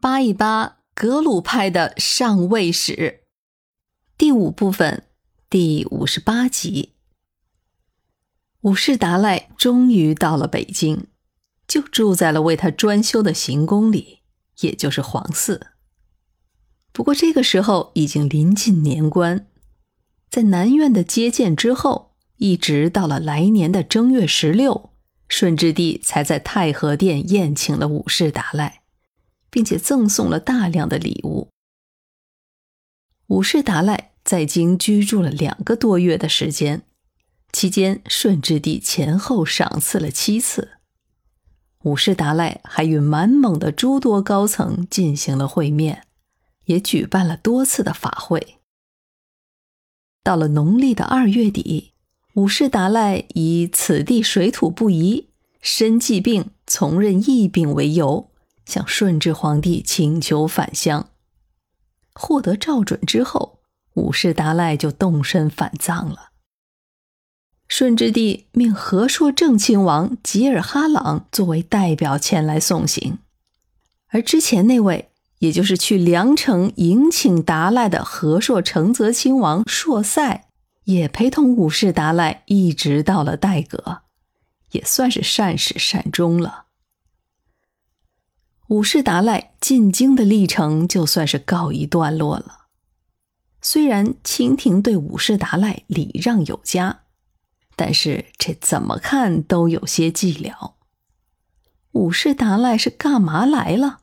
扒一扒格鲁派的上位史，第五部分第五十八集。武士达赖终于到了北京，就住在了为他专修的行宫里，也就是皇寺。不过这个时候已经临近年关，在南院的接见之后，一直到了来年的正月十六，顺治帝才在太和殿宴请了武士达赖。并且赠送了大量的礼物。五世达赖在京居住了两个多月的时间，期间顺治帝前后赏赐了七次。五世达赖还与满蒙的诸多高层进行了会面，也举办了多次的法会。到了农历的二月底，五世达赖以此地水土不宜、身疾病、从任疫病为由。向顺治皇帝请求返乡，获得照准之后，五世达赖就动身返藏了。顺治帝命和硕正亲王吉尔哈朗作为代表前来送行，而之前那位，也就是去凉城迎请达赖的和硕承泽亲王硕塞，也陪同五世达赖一直到了代阁，也算是善始善终了。武士达赖进京的历程就算是告一段落了。虽然清廷对武士达赖礼让有加，但是这怎么看都有些寂寥。武士达赖是干嘛来了？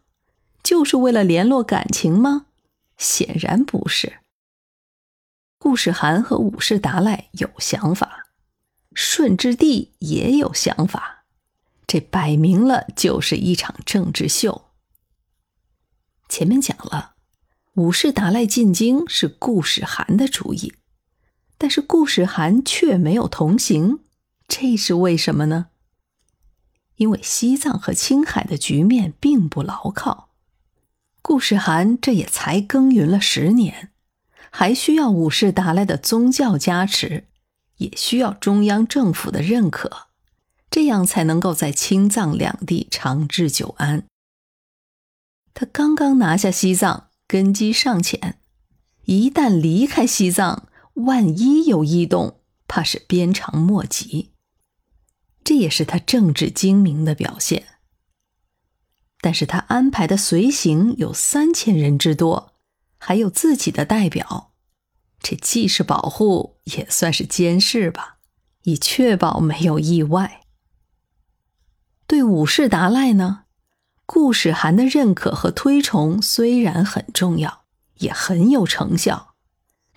就是为了联络感情吗？显然不是。顾世涵和武士达赖有想法，顺治帝也有想法。这摆明了就是一场政治秀。前面讲了，武士达赖进京是顾世涵的主意，但是顾世涵却没有同行，这是为什么呢？因为西藏和青海的局面并不牢靠，顾世涵这也才耕耘了十年，还需要武士达赖的宗教加持，也需要中央政府的认可。这样才能够在青藏两地长治久安。他刚刚拿下西藏，根基尚浅，一旦离开西藏，万一有异动，怕是鞭长莫及。这也是他政治精明的表现。但是他安排的随行有三千人之多，还有自己的代表，这既是保护，也算是监视吧，以确保没有意外。对武士达赖呢，顾世涵的认可和推崇虽然很重要，也很有成效，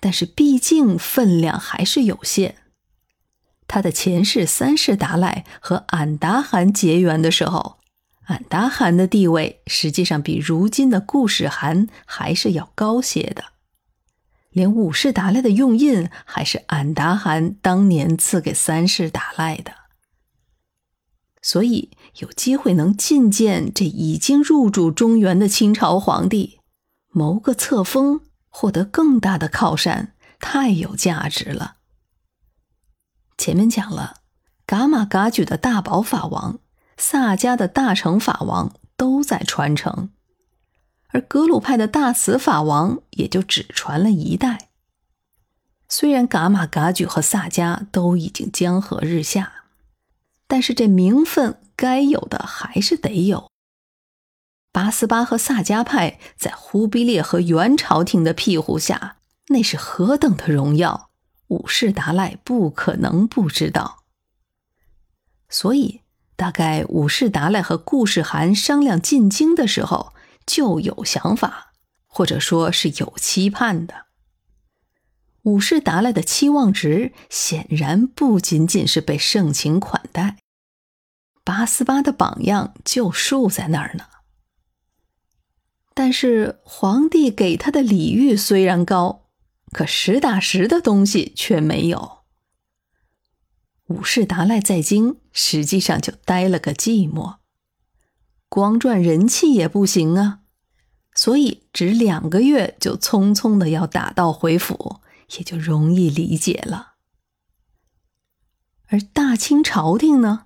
但是毕竟分量还是有限。他的前世三世达赖和俺答汗结缘的时候，俺答汗的地位实际上比如今的顾世涵还是要高些的，连武士达赖的用印还是俺答汗当年赐给三世达赖的。所以有机会能觐见这已经入主中原的清朝皇帝，谋个册封，获得更大的靠山，太有价值了。前面讲了，噶玛噶举的大宝法王、萨迦的大成法王都在传承，而格鲁派的大慈法王也就只传了一代。虽然噶玛噶举和萨迦都已经江河日下。但是这名分该有的还是得有。八思巴和萨迦派在忽必烈和元朝廷的庇护下，那是何等的荣耀，武士达赖不可能不知道。所以，大概武士达赖和顾世涵商量进京的时候就有想法，或者说是有期盼的。武士达赖的期望值显然不仅仅是被盛情款待。阿斯巴的榜样就竖在那儿呢。但是皇帝给他的礼遇虽然高，可实打实的东西却没有。武士达赖在京，实际上就待了个寂寞，光赚人气也不行啊。所以只两个月就匆匆的要打道回府，也就容易理解了。而大清朝廷呢？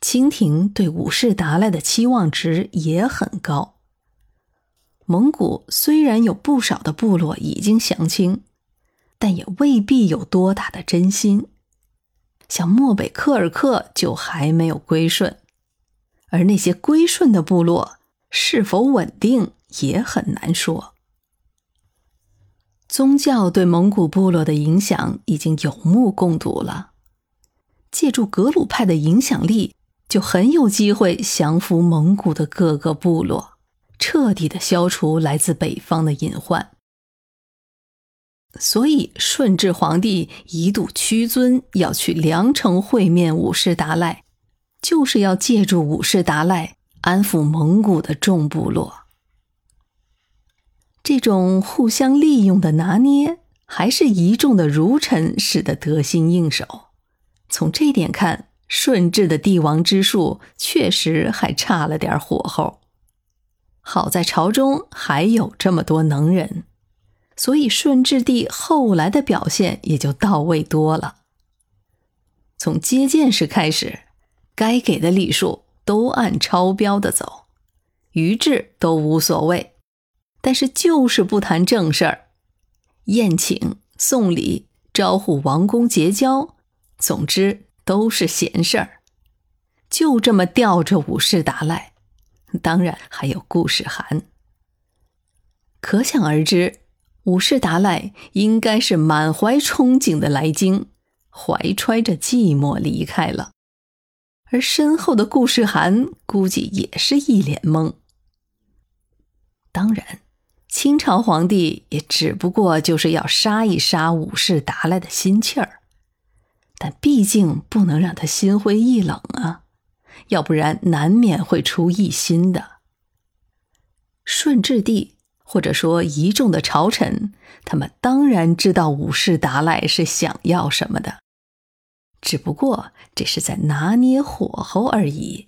清廷对武士达赖的期望值也很高，蒙古虽然有不少的部落已经降清，但也未必有多大的真心。像漠北柯尔克就还没有归顺，而那些归顺的部落是否稳定也很难说。宗教对蒙古部落的影响已经有目共睹了，借助格鲁派的影响力，就很有机会降服蒙古的各个部落，彻底的消除来自北方的隐患。所以，顺治皇帝一度屈尊要去凉城会面五世达赖，就是要借助五世达赖安抚蒙古的众部落。这种互相利用的拿捏，还是一众的儒臣使得得心应手。从这点看，顺治的帝王之术确实还差了点火候。好在朝中还有这么多能人。所以，顺治帝后来的表现也就到位多了。从接见时开始，该给的礼数都按超标的走，余志都无所谓，但是就是不谈正事儿，宴请、送礼、招呼王公结交，总之都是闲事儿。就这么吊着武士达赖，当然还有故事函，可想而知。武士达赖应该是满怀憧憬的来京，怀揣着寂寞离开了，而身后的顾世涵估计也是一脸懵。当然，清朝皇帝也只不过就是要杀一杀武士达赖的心气儿，但毕竟不能让他心灰意冷啊，要不然难免会出异心的。顺治帝。或者说，一众的朝臣，他们当然知道武士达赖是想要什么的，只不过这是在拿捏火候而已。